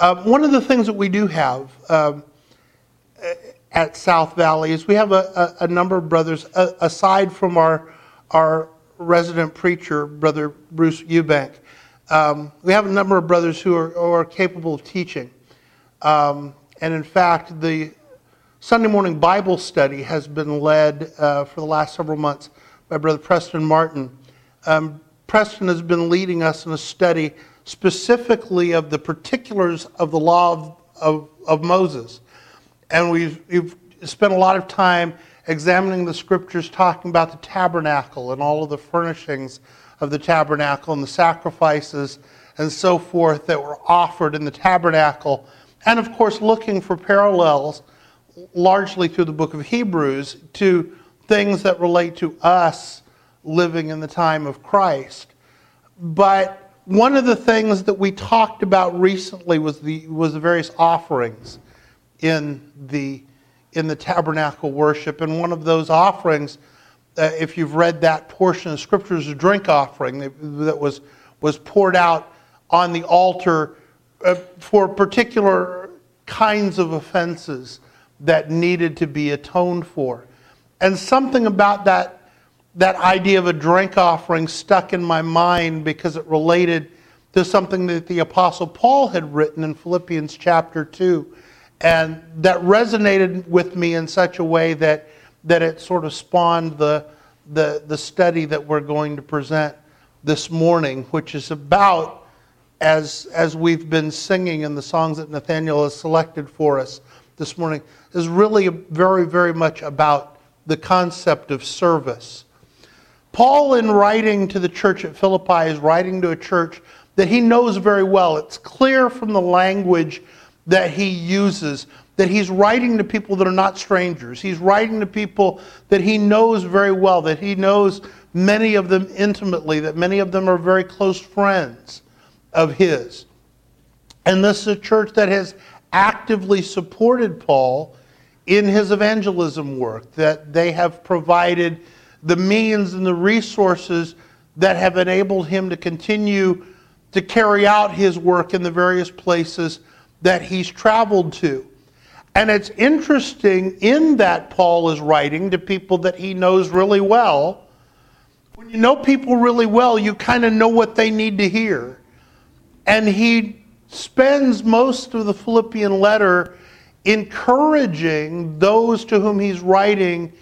Um, one of the things that we do have um, at South Valley is we have a, a, a number of brothers, aside from our, our resident preacher, Brother Bruce Eubank. Um, we have a number of brothers who are, who are capable of teaching. Um, and in fact, the Sunday morning Bible study has been led uh, for the last several months by Brother Preston Martin. Um, Preston has been leading us in a study specifically of the particulars of the law of, of, of Moses. And we've, we've spent a lot of time examining the scriptures, talking about the tabernacle and all of the furnishings of the tabernacle and the sacrifices and so forth that were offered in the tabernacle. And of course, looking for parallels, largely through the book of Hebrews, to things that relate to us living in the time of Christ. But one of the things that we talked about recently was the, was the various offerings in the, in the tabernacle worship. And one of those offerings, uh, if you've read that portion of Scripture, is a drink offering that, that was, was poured out on the altar uh, for particular kinds of offenses that needed to be atoned for. And something about that, that idea of a drink offering stuck in my mind because it related to something that the Apostle Paul had written in Philippians chapter 2 and that resonated with me in such a way that that it sort of spawned the the the study that we're going to present this morning, which is about as as we've been singing in the songs that Nathaniel has selected for us this morning, is really very very much about the concept of service. Paul, in writing to the church at Philippi, is writing to a church that he knows very well. It's clear from the language that he uses, that he's writing to people that are not strangers. He's writing to people that he knows very well, that he knows many of them intimately, that many of them are very close friends of his. And this is a church that has actively supported Paul in his evangelism work, that they have provided the means and the resources that have enabled him to continue to carry out his work in the various places that he's traveled to. And it's interesting in that Paul is writing to people that he knows really well. When you know people really well, you kind of know what they need to hear. And he spends most of the Philippian letter encouraging those to whom he's writing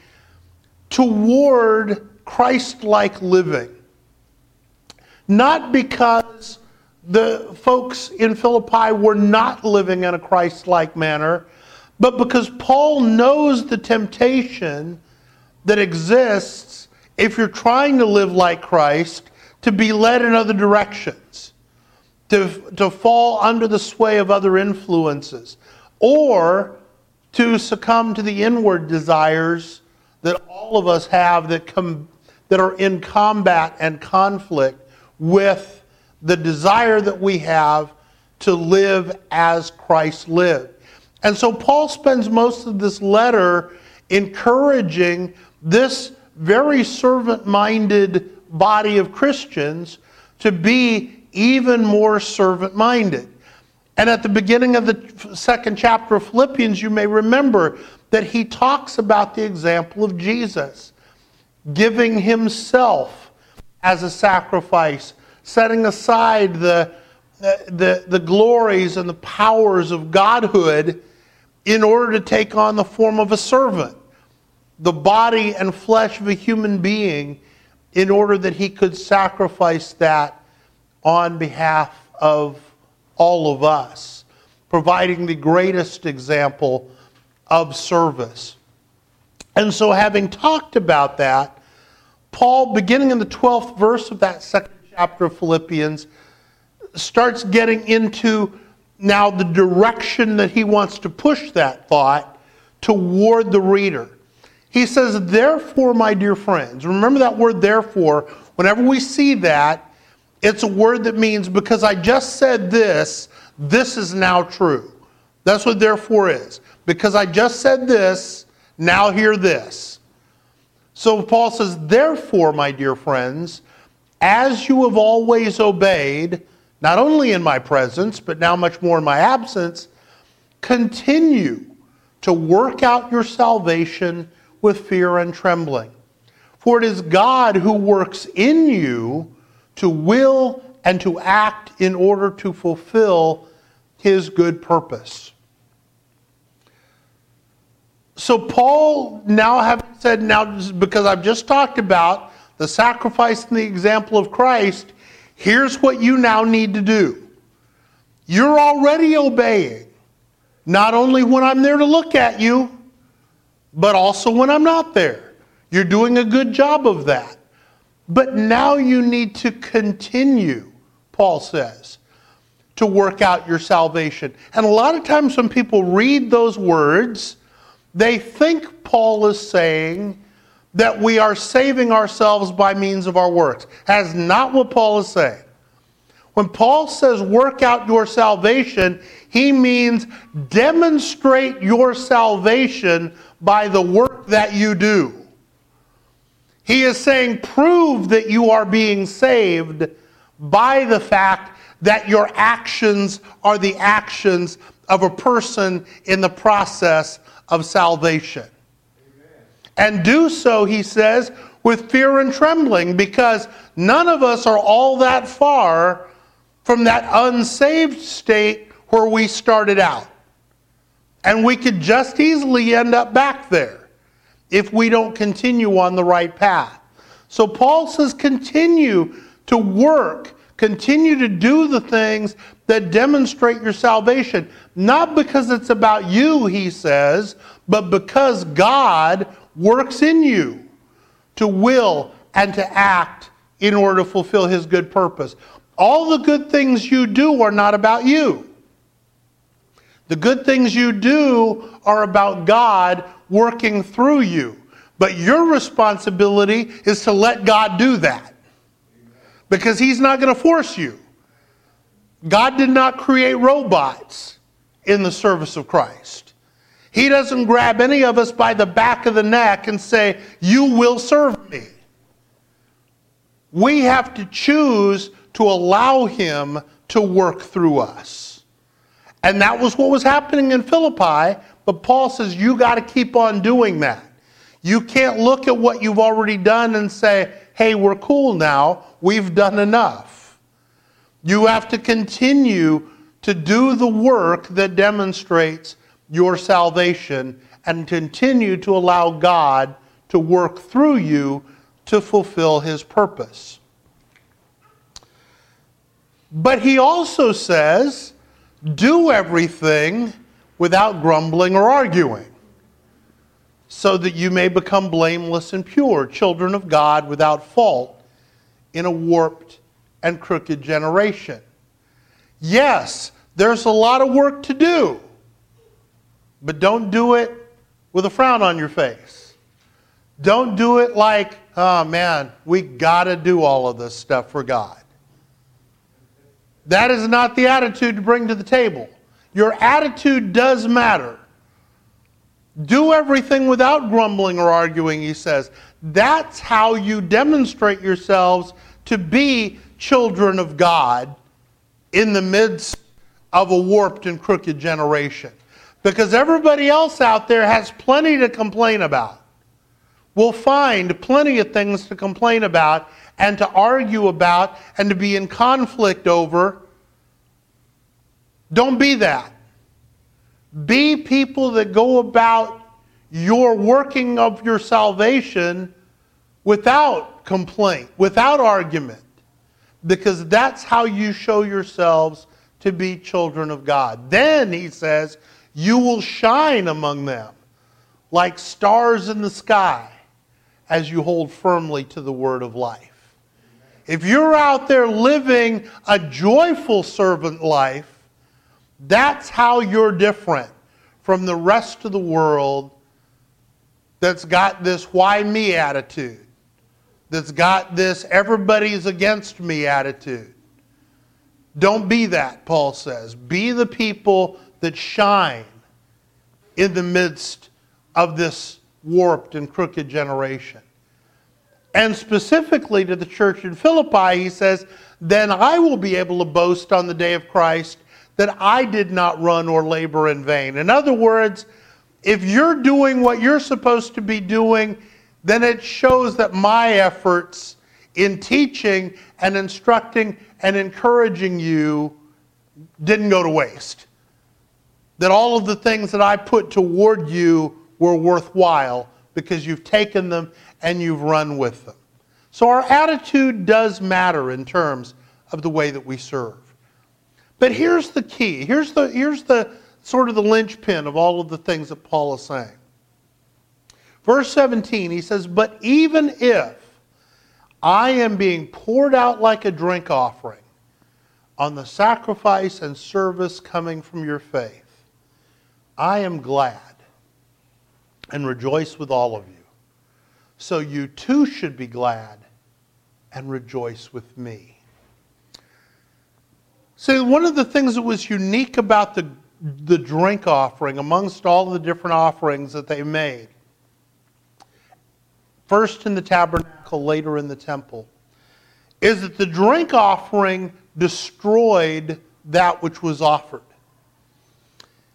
toward Christ like living. Not because the folks in Philippi were not living in a Christ like manner, but because Paul knows the temptation that exists if you're trying to live like Christ to be led in other directions, to, to fall under the sway of other influences, or to succumb to the inward desires that all of us have that, com- that are in combat and conflict with the desire that we have to live as Christ lived. And so Paul spends most of this letter encouraging this very servant minded body of Christians to be even more servant minded. And at the beginning of the second chapter of Philippians, you may remember that he talks about the example of Jesus giving himself as a sacrifice setting aside the, the, the glories and the powers of godhood in order to take on the form of a servant, the body and flesh of a human being, in order that he could sacrifice that on behalf of all of us, providing the greatest example of service. And so, having talked about that, Paul, beginning in the 12th verse of that second chapter of Philippians starts getting into now the direction that he wants to push that thought toward the reader. He says, Therefore, my dear friends, remember that word therefore. Whenever we see that, it's a word that means because I just said this, this is now true. That's what therefore is. Because I just said this, now hear this. So Paul says, Therefore, my dear friends, as you have always obeyed, not only in my presence, but now much more in my absence, continue to work out your salvation with fear and trembling. For it is God who works in you to will and to act in order to fulfill his good purpose. So, Paul, now having said, now because I've just talked about the sacrifice and the example of Christ, here's what you now need to do. You're already obeying, not only when I'm there to look at you, but also when I'm not there. You're doing a good job of that. But now you need to continue, Paul says, to work out your salvation. And a lot of times when people read those words, they think Paul is saying that we are saving ourselves by means of our works. That's not what Paul is saying. When Paul says work out your salvation, he means demonstrate your salvation by the work that you do. He is saying prove that you are being saved by the fact that your actions are the actions of a person in the process of salvation. And do so, he says, with fear and trembling, because none of us are all that far from that unsaved state where we started out. And we could just easily end up back there if we don't continue on the right path. So Paul says, continue to work, continue to do the things that demonstrate your salvation. Not because it's about you, he says, but because God works in you to will and to act in order to fulfill his good purpose. All the good things you do are not about you. The good things you do are about God working through you. But your responsibility is to let God do that. Because He's not going to force you. God did not create robots in the service of Christ. He doesn't grab any of us by the back of the neck and say, You will serve me. We have to choose to allow Him to work through us. And that was what was happening in Philippi, but Paul says, You got to keep on doing that. You can't look at what you've already done and say, Hey, we're cool now. We've done enough. You have to continue to do the work that demonstrates your salvation and continue to allow God to work through you to fulfill his purpose. But he also says, do everything without grumbling or arguing, so that you may become blameless and pure, children of God without fault in a warped and crooked generation. Yes, there's a lot of work to do. But don't do it with a frown on your face. Don't do it like, oh man, we got to do all of this stuff for God. That is not the attitude to bring to the table. Your attitude does matter. Do everything without grumbling or arguing, he says. That's how you demonstrate yourselves to be children of God in the midst of a warped and crooked generation because everybody else out there has plenty to complain about. We'll find plenty of things to complain about and to argue about and to be in conflict over. Don't be that. Be people that go about your working of your salvation without complaint, without argument, because that's how you show yourselves to be children of God. Then, he says, you will shine among them like stars in the sky as you hold firmly to the word of life. If you're out there living a joyful servant life, that's how you're different from the rest of the world that's got this why me attitude, that's got this everybody's against me attitude. Don't be that, Paul says. Be the people that shine in the midst of this warped and crooked generation. And specifically to the church in Philippi, he says, Then I will be able to boast on the day of Christ that I did not run or labor in vain. In other words, if you're doing what you're supposed to be doing, then it shows that my efforts in teaching and instructing and encouraging you didn't go to waste. That all of the things that I put toward you were worthwhile because you've taken them and you've run with them. So our attitude does matter in terms of the way that we serve. But here's the key. Here's the, here's the sort of the linchpin of all of the things that Paul is saying. Verse 17, he says, But even if I am being poured out like a drink offering on the sacrifice and service coming from your faith, I am glad and rejoice with all of you. So you too should be glad and rejoice with me. See, one of the things that was unique about the, the drink offering, amongst all the different offerings that they made, first in the tabernacle, later in the temple, is that the drink offering destroyed that which was offered.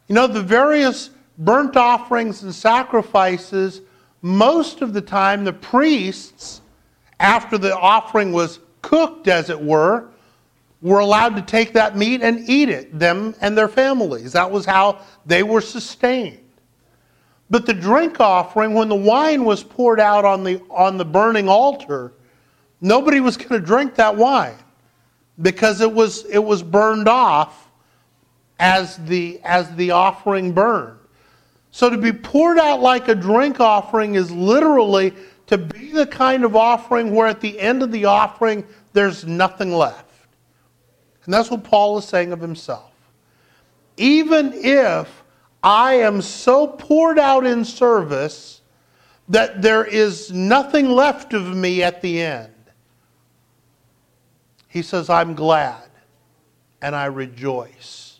You know, the various burnt offerings and sacrifices, most of the time, the priests, after the offering was cooked, as it were, were allowed to take that meat and eat it, them and their families. That was how they were sustained. But the drink offering, when the wine was poured out on the, on the burning altar, nobody was going to drink that wine because it was, it was burned off as the, as the offering burned. So to be poured out like a drink offering is literally to be the kind of offering where at the end of the offering there's nothing left. And that's what Paul is saying of himself. Even if I am so poured out in service that there is nothing left of me at the end, he says, I'm glad and I rejoice.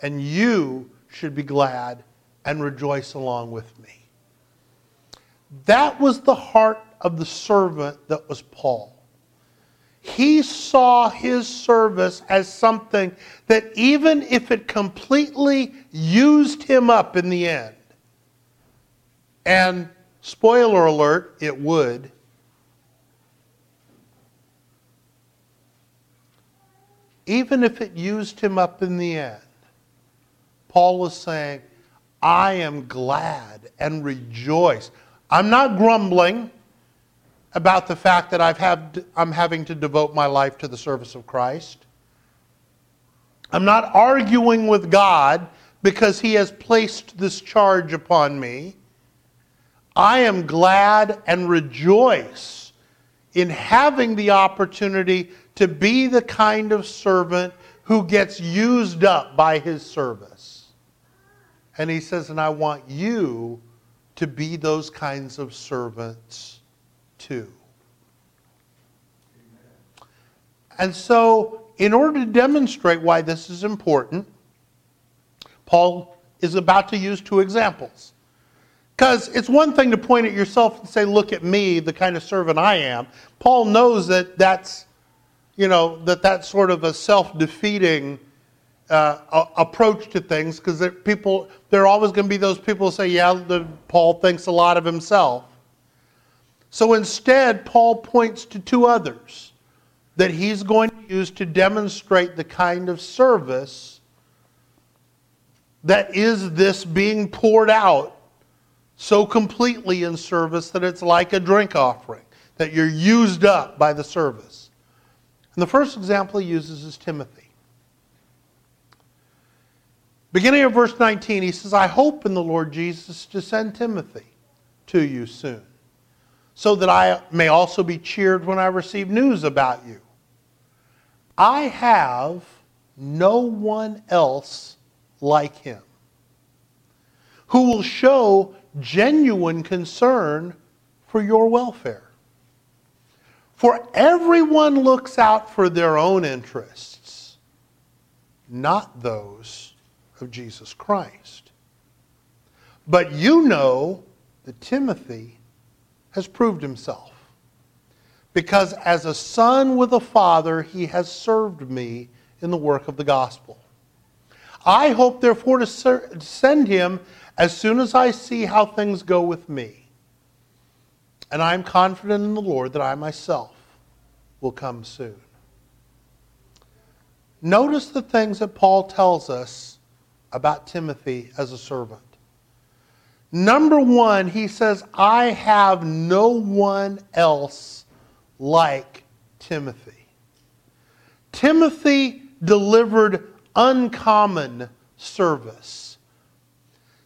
And you should be glad and rejoice along with me. That was the heart of the servant that was Paul. He saw his service as something that, even if it completely used him up in the end, and spoiler alert, it would. Even if it used him up in the end, Paul was saying, I am glad and rejoice. I'm not grumbling about the fact that I've had, I'm having to devote my life to the service of Christ. I'm not arguing with God because He has placed this charge upon me. I am glad and rejoice in having the opportunity to be the kind of servant who gets used up by His service. And he says, and I want you to be those kinds of servants And so, in order to demonstrate why this is important, Paul is about to use two examples. Because it's one thing to point at yourself and say, Look at me, the kind of servant I am. Paul knows that that's, you know, that that's sort of a self defeating uh, approach to things because people there are always going to be those people who say, "Yeah, the, Paul thinks a lot of himself." So instead, Paul points to two others that he's going to use to demonstrate the kind of service that is this being poured out so completely in service that it's like a drink offering, that you're used up by the service. And the first example he uses is Timothy. Beginning of verse 19, he says, I hope in the Lord Jesus to send Timothy to you soon, so that I may also be cheered when I receive news about you. I have no one else like him who will show genuine concern for your welfare. For everyone looks out for their own interests, not those of Jesus Christ. But you know that Timothy has proved himself. because as a son with a father, he has served me in the work of the gospel. I hope, therefore, to send him as soon as I see how things go with me. And I am confident in the Lord that I myself will come soon. Notice the things that Paul tells us about Timothy as a servant. Number one, he says, I have no one else like Timothy. Timothy delivered uncommon service.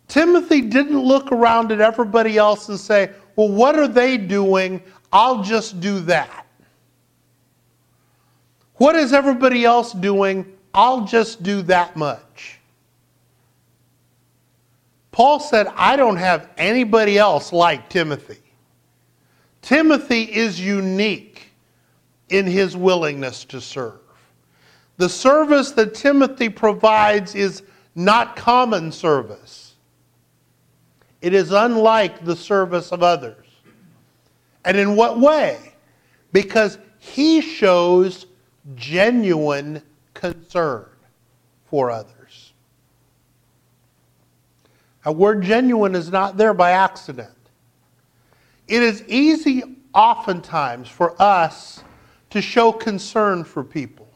Timothy didn't look around at everybody else and say, Well, what are they doing? I'll just do that. What is everybody else doing? I'll just do that much. Paul said, I don't have anybody else like Timothy. Timothy is unique in his willingness to serve. The service that Timothy provides is not common service. It is unlike the service of others. And in what way? Because he shows genuine concern for others. A word genuine is not there by accident. It is easy, oftentimes, for us to show concern for people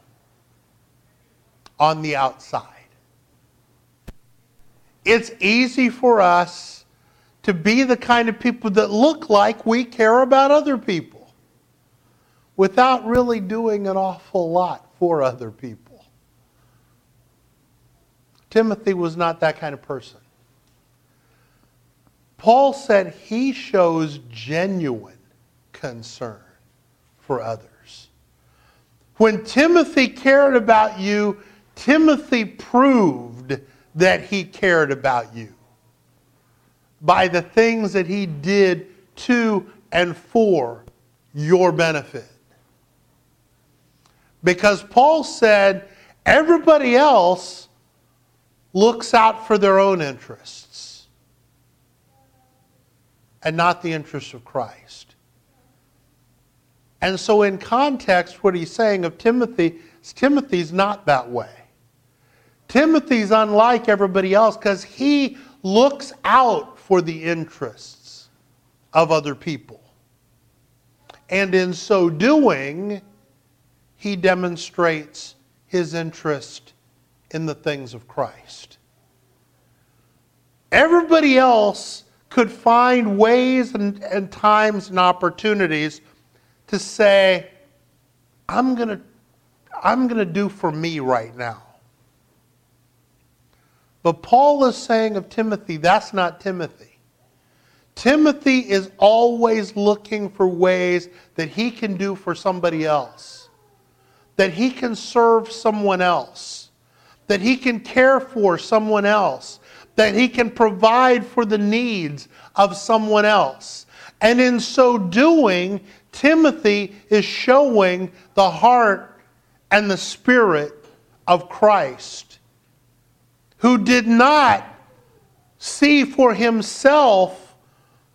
on the outside. It's easy for us to be the kind of people that look like we care about other people without really doing an awful lot for other people. Timothy was not that kind of person. Paul said he shows genuine concern for others. When Timothy cared about you, Timothy proved that he cared about you by the things that he did to and for your benefit. Because Paul said everybody else looks out for their own interests and not the interests of Christ. And so, in context, what he's saying of Timothy Timothy's not that way. Timothy's unlike everybody else because he looks out for the interests of other people. And in so doing, he demonstrates his interest in the things of Christ. Everybody else could find ways and, and times and opportunities to say, I'm going to I'm going to do for me right now. But Paul is saying of Timothy, that's not Timothy. Timothy is always looking for ways that he can do for somebody else that he can serve someone else, that he can care for someone else, that he can provide for the needs of someone else. And in so doing, Timothy is showing the heart and the spirit of Christ, who did not see for himself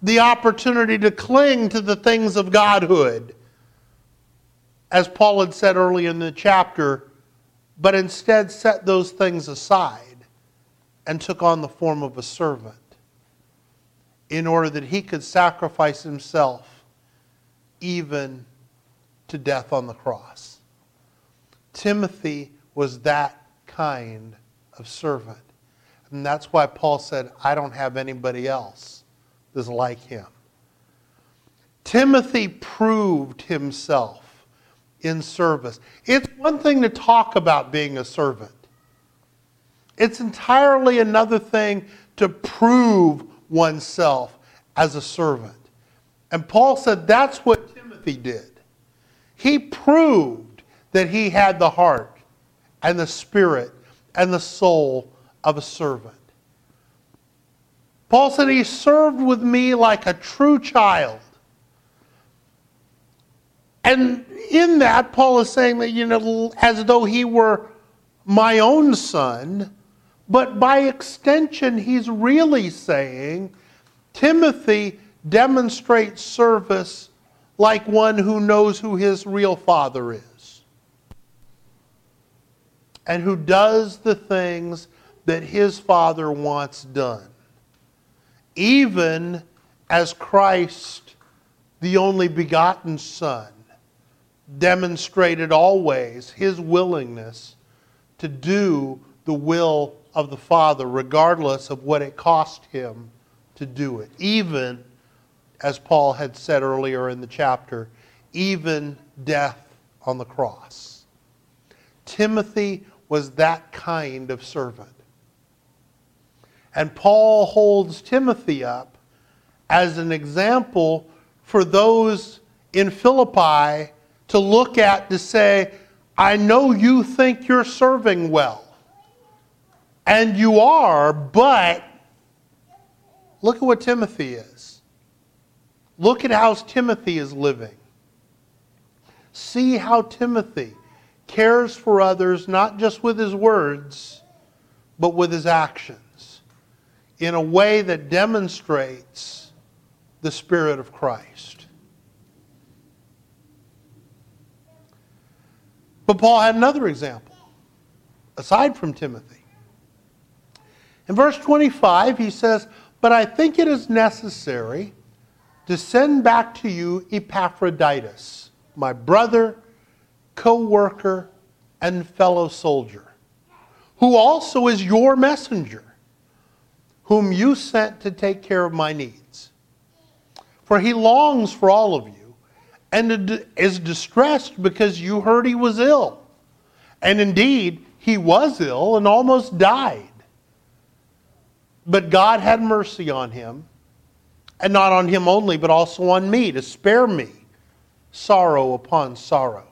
the opportunity to cling to the things of Godhood as Paul had said early in the chapter, but instead set those things aside and took on the form of a servant in order that he could sacrifice himself even to death on the cross. Timothy was that kind of servant. And that's why Paul said, I don't have anybody else that's like him. Timothy proved himself in service. It's one thing to talk about being a servant, it's entirely another thing to prove oneself as a servant. And Paul said that's what Timothy did. He proved that he had the heart and the spirit and the soul of a servant. Paul said he served with me like a true child. And in that, Paul is saying that, you know, as though he were my own son, but by extension, he's really saying Timothy demonstrates service like one who knows who his real father is and who does the things that his father wants done. Even as Christ, the only begotten Son, demonstrated always his willingness to do the will of the Father, regardless of what it cost him to do it. Even, as Paul had said earlier in the chapter, even death on the cross. Timothy was that kind of servant. And Paul holds Timothy up as an example for those in Philippi to look at to say, I know you think you're serving well. And you are, but look at what Timothy is. Look at how Timothy is living. See how Timothy cares for others, not just with his words, but with his actions, in a way that demonstrates the Spirit of Christ. But Paul had another example, aside from Timothy. In verse 25, he says, But I think it is necessary to send back to you Epaphroditus, my brother, co worker, and fellow soldier, who also is your messenger, whom you sent to take care of my needs. For he longs for all of you and is distressed because you heard he was ill. And indeed, he was ill and almost died. But God had mercy on him, and not on him only, but also on me, to spare me sorrow upon sorrow.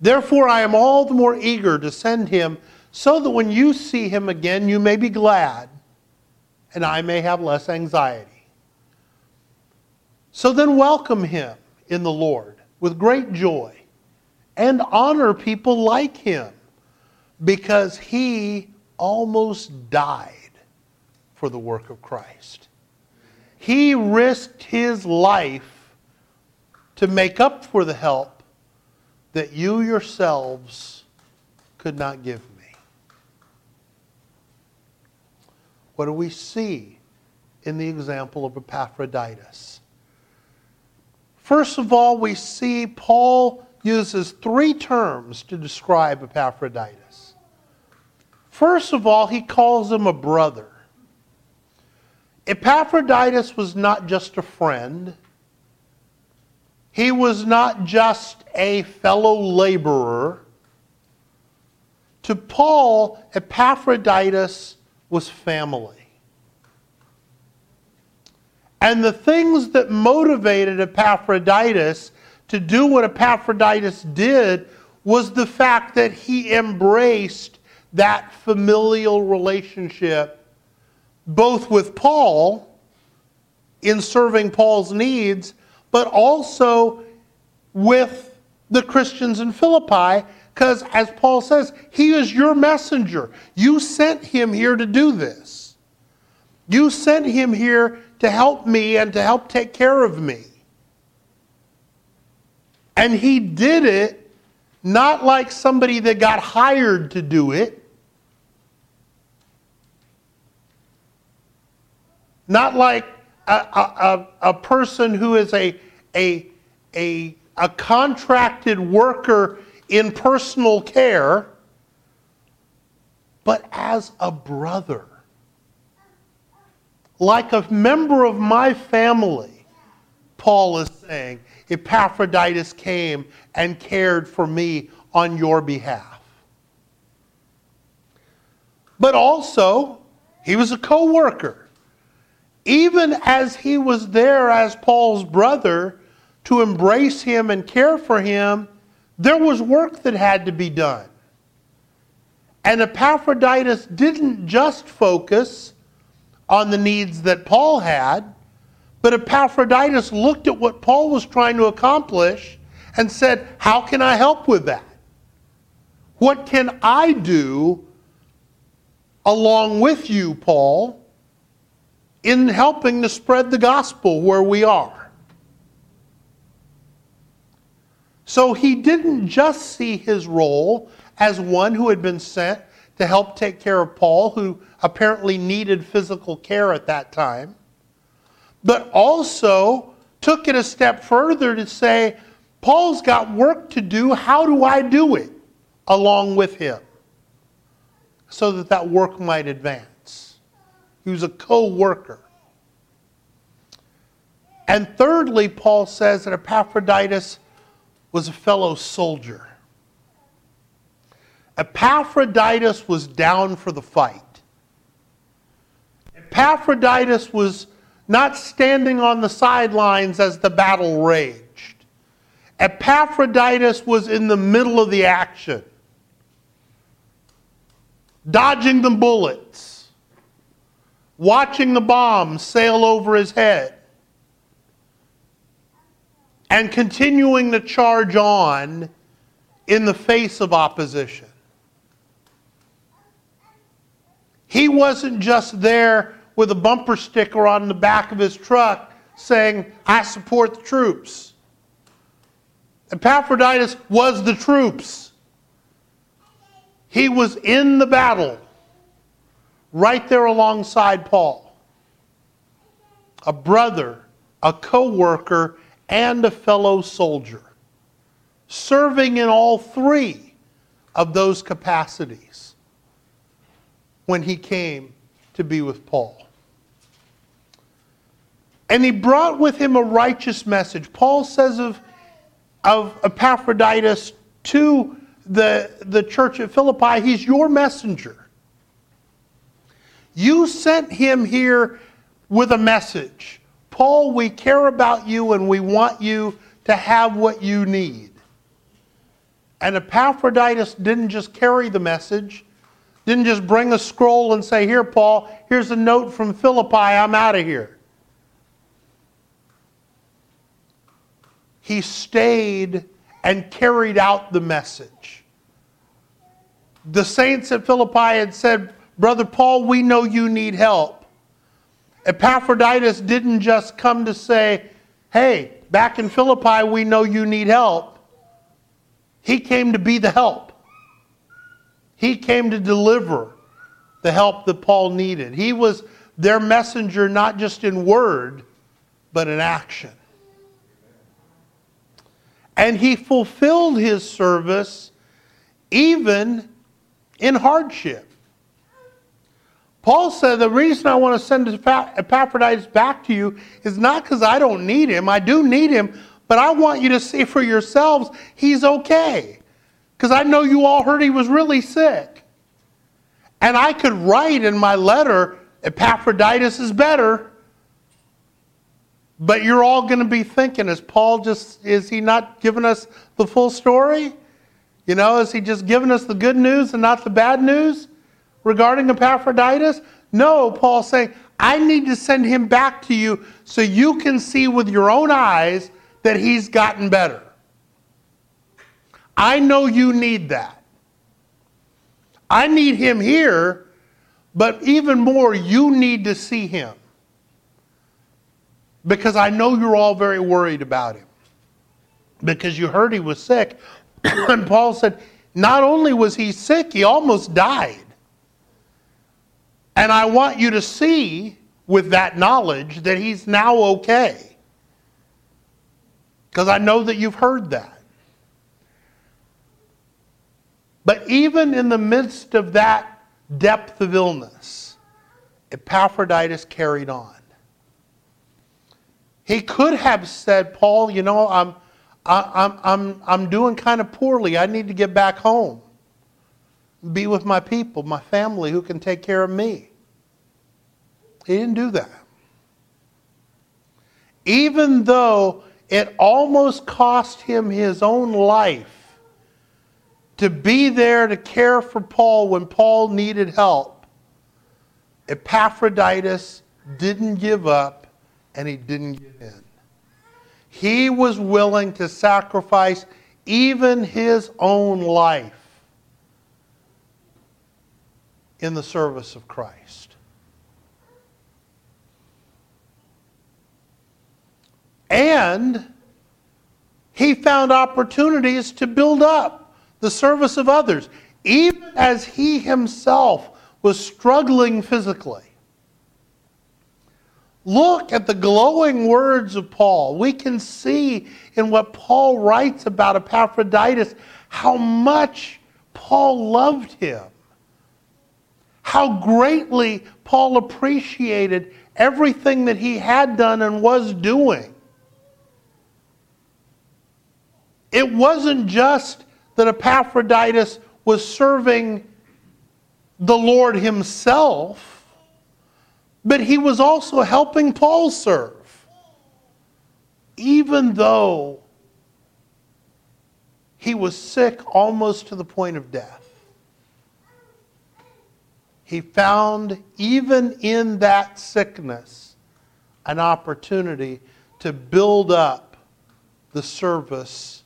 Therefore, I am all the more eager to send him, so that when you see him again, you may be glad, and I may have less anxiety. So then welcome him in the Lord with great joy and honor people like him because he almost died for the work of Christ. He risked his life to make up for the help that you yourselves could not give me. What do we see in the example of Epaphroditus? First of all, we see Paul uses three terms to describe Epaphroditus. First of all, he calls him a brother. Epaphroditus was not just a friend, he was not just a fellow laborer. To Paul, Epaphroditus was family. And the things that motivated Epaphroditus to do what Epaphroditus did was the fact that he embraced that familial relationship both with Paul in serving Paul's needs, but also with the Christians in Philippi, because as Paul says, he is your messenger. You sent him here to do this. You sent him here to help me and to help take care of me. And he did it not like somebody that got hired to do it, not like a, a, a, person who is a, a, a, a contracted worker in personal care, but as a brother like a member of my family, Paul is saying, Epaphroditus came and cared for me on your behalf. But also, he was a co worker. Even as he was there as Paul's brother to embrace him and care for him, there was work that had to be done. And Epaphroditus didn't just focus on the needs that Paul had, but Epaphroditus looked at what Paul was trying to accomplish and said, How can I help with that? What can I do along with you, Paul, in helping to spread the gospel where we are? So he didn't just see his role as one who had been sent to help take care of Paul, who apparently needed physical care at that time, but also took it a step further to say, Paul's got work to do. How do I do it along with him? So that that work might advance. He was a co worker. And thirdly, Paul says that Epaphroditus was a fellow soldier. Epaphroditus was down for the fight. Epaphroditus was not standing on the sidelines as the battle raged. Epaphroditus was in the middle of the action, dodging the bullets, watching the bombs sail over his head, and continuing to charge on in the face of opposition. He wasn't just there with a bumper sticker on the back of his truck saying, I support the troops. Epaphroditus was the troops. He was in the battle, right there alongside Paul. A brother, a co worker, and a fellow soldier, serving in all three of those capacities when he came to be with Paul. And he brought with him a righteous message. Paul says of, of Epaphroditus to the, the church at Philippi, he's your messenger. You sent him here with a message. Paul, we care about you and we want you to have what you need. And Epaphroditus didn't just carry the message, didn't just bring a scroll and say, Here, Paul, here's a note from Philippi, I'm out of here. he stayed and carried out the message. The saints at Philippi had said, Brother Paul, we know you need help. Epaphroditus didn't just come to say, Hey, back in Philippi, we know you need help. He came to be the help. He came to deliver the help that Paul needed. He was their messenger, not just in word, but in action and he fulfilled his service even in hardship. Paul said, The reason I want to send Epaphroditus back to you is not because I don't need him. I do need him, but I want you to see for yourselves he's okay. Because I know you all heard he was really sick. And I could write in my letter, Epaphroditus is better. But you're all going to be thinking, is Paul just, is he not giving us the full story? You know, is he just giving us the good news and not the bad news regarding Epaphroditus? No, Paul's saying, I need to send him back to you so you can see with your own eyes that he's gotten better. I know you need that. I need him here, but even more, you need to see him because I know you're all very worried about him. Because you heard he was sick. and Paul said, not only was he sick, he almost died. And I want you to see with that knowledge that he's now okay. Because I know that you've heard that. But even in the midst of that depth of illness, Epaphroditus carried on. He could have said, Paul, you know, I'm, I'm, I'm, I'm doing kind of poorly. I need to get back home, be with my people, my family who can take care of me. He didn't do that. Even though it almost cost him his own life to be there to care for Paul when Paul needed help, Epaphroditus didn't give up and he didn't give in. He was willing to sacrifice even his own life in the service of Christ. And he found opportunities to build up the service of others, even as he himself was struggling physically. Look at the glowing words of Paul. We can see in what Paul writes about Epaphroditus how much Paul loved him, how greatly Paul appreciated everything that he had done and was doing. It wasn't just that Epaphroditus was serving the Lord himself but he was also helping Paul serve. Even though he was sick almost to the point of death, he found, even in that sickness, an opportunity to build up the service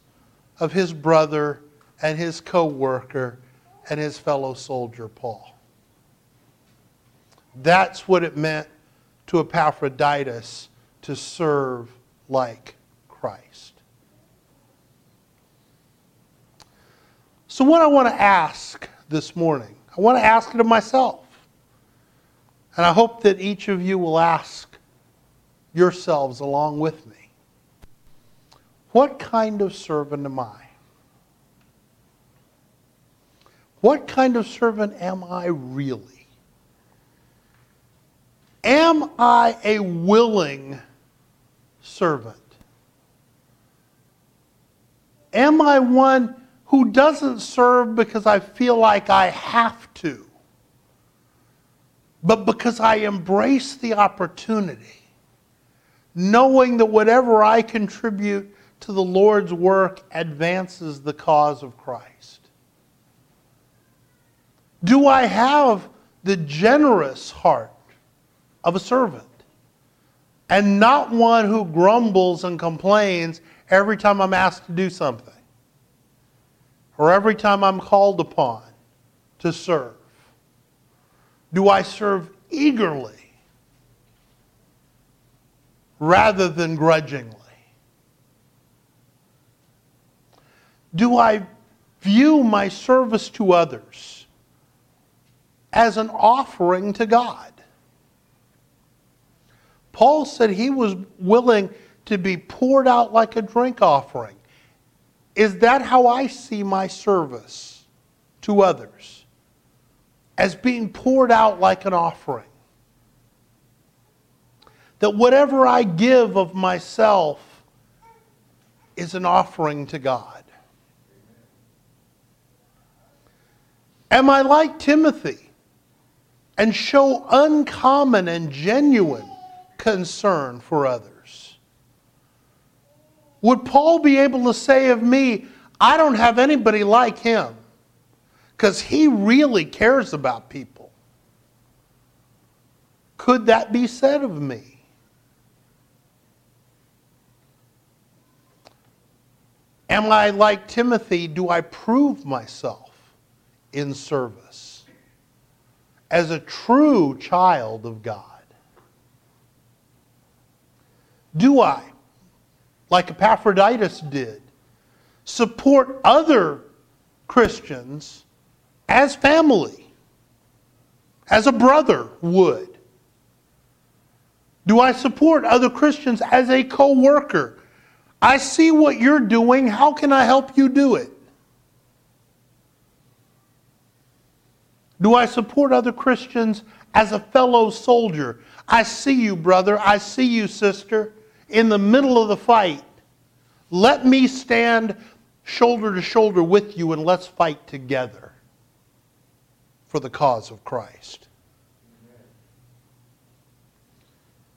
of his brother and his co worker and his fellow soldier, Paul. That's what it meant to Epaphroditus to serve like Christ. So, what I want to ask this morning, I want to ask it of myself. And I hope that each of you will ask yourselves along with me what kind of servant am I? What kind of servant am I really? Am I a willing servant? Am I one who doesn't serve because I feel like I have to, but because I embrace the opportunity, knowing that whatever I contribute to the Lord's work advances the cause of Christ? Do I have the generous heart of a servant and not one who grumbles and complains every time I'm asked to do something or every time I'm called upon to serve? Do I serve eagerly rather than grudgingly? Do I view my service to others as an offering to God? Paul said he was willing to be poured out like a drink offering. Is that how I see my service to others? As being poured out like an offering. That whatever I give of myself is an offering to God. Am I like Timothy and show uncommon and genuine concern for others. Would Paul be able to say of me, I don't have anybody like him? Because he really cares about people. Could that be said of me? Am I like Timothy? Do I prove myself in service as a true child of God? Do I, like Epaphroditus did, support other Christians as family, as a brother would? Do I support other Christians as a co worker? I see what you're doing. How can I help you do it? Do I support other Christians as a fellow soldier? I see you, brother. I see you, sister in the middle of the fight, let me stand shoulder to shoulder with you and let's fight together for the cause of Christ.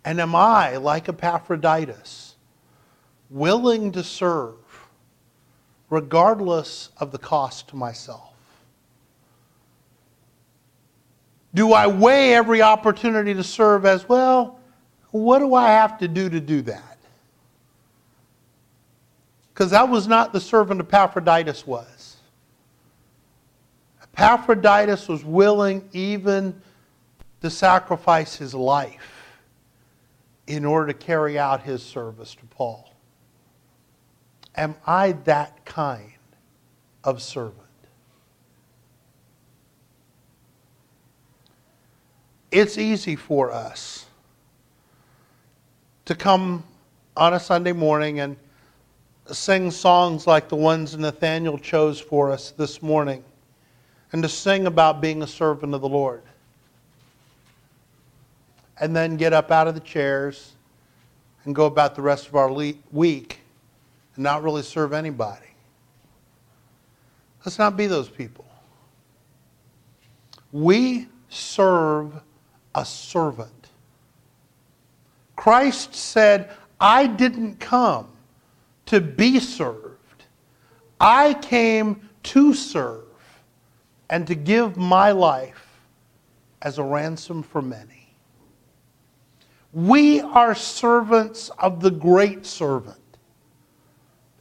And am I, like Epaphroditus, willing to serve regardless of the cost to myself? Do I weigh every opportunity to serve as well? What do I have to do to do that? Because that was not the servant Epaphroditus was. Epaphroditus was willing even to sacrifice his life in order to carry out his service to Paul. Am I that kind of servant? It's easy for us to come on a Sunday morning and sing songs like the ones Nathaniel chose for us this morning and to sing about being a servant of the Lord. And then get up out of the chairs and go about the rest of our week and not really serve anybody. Let's not be those people. We serve a servant. Christ said, I didn't come to be served, I came to serve and to give my life as a ransom for many. We are servants of the great servant.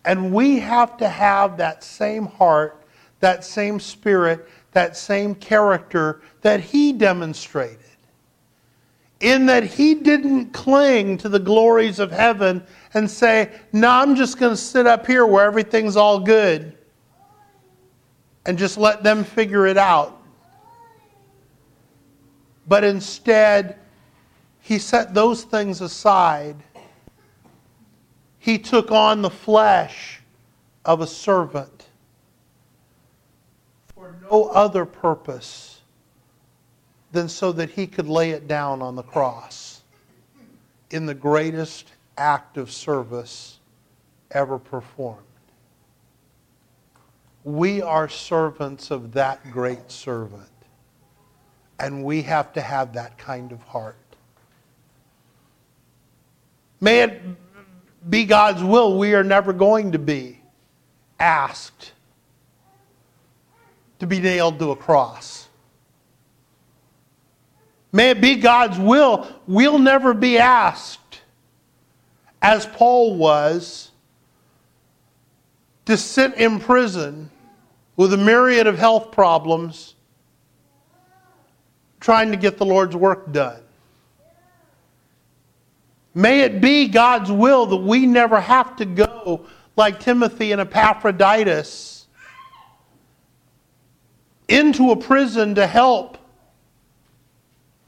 And we have to have that same heart, that same spirit, that same character that he demonstrated. In that he didn't cling to the glories of heaven and say, No, I'm just going to sit up here where everything's all good and just let them figure it out. But instead, he set those things aside he took on the flesh of a servant for no other purpose than so that he could lay it down on the cross in the greatest act of service ever performed. We are servants of that great servant, and we have to have that kind of heart. May it be God's will, we are never going to be asked to be nailed to a cross. May it be God's will, we'll never be asked, as Paul was, to sit in prison with a myriad of health problems trying to get the Lord's work done. May it be God's will that we never have to go like Timothy and Epaphroditus into a prison to help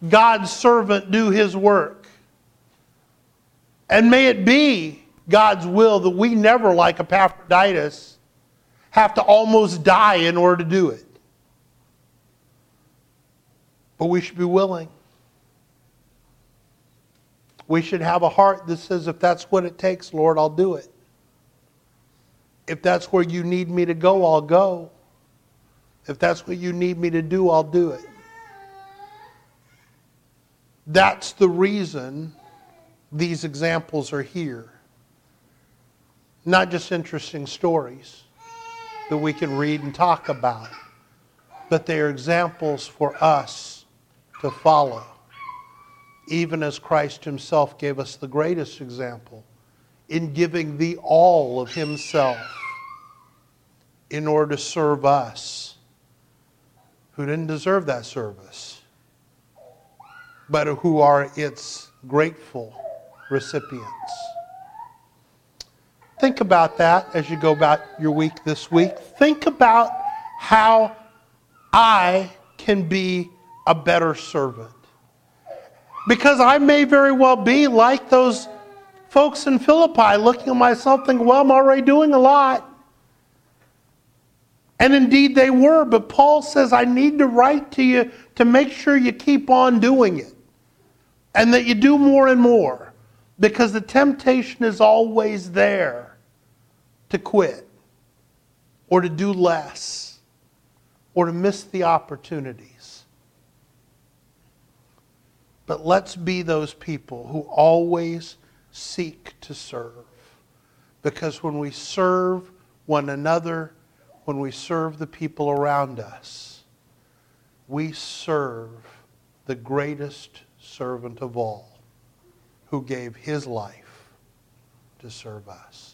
God's servant do his work. And may it be God's will that we never, like Epaphroditus, have to almost die in order to do it. But we should be willing. We should have a heart that says, if that's what it takes, Lord, I'll do it. If that's where you need me to go, I'll go. If that's what you need me to do, I'll do it. That's the reason these examples are here. Not just interesting stories that we can read and talk about, but they are examples for us to follow even as Christ himself gave us the greatest example in giving the all of himself in order to serve us who didn't deserve that service, but who are its grateful recipients. Think about that as you go about your week this week. Think about how I can be a better servant. Because I may very well be like those folks in Philippi looking at myself thinking, well, I'm already doing a lot. And indeed they were, but Paul says, I need to write to you to make sure you keep on doing it and that you do more and more because the temptation is always there to quit or to do less or to miss the opportunities. But let's be those people who always seek to serve. Because when we serve one another, when we serve the people around us, we serve the greatest servant of all who gave his life to serve us.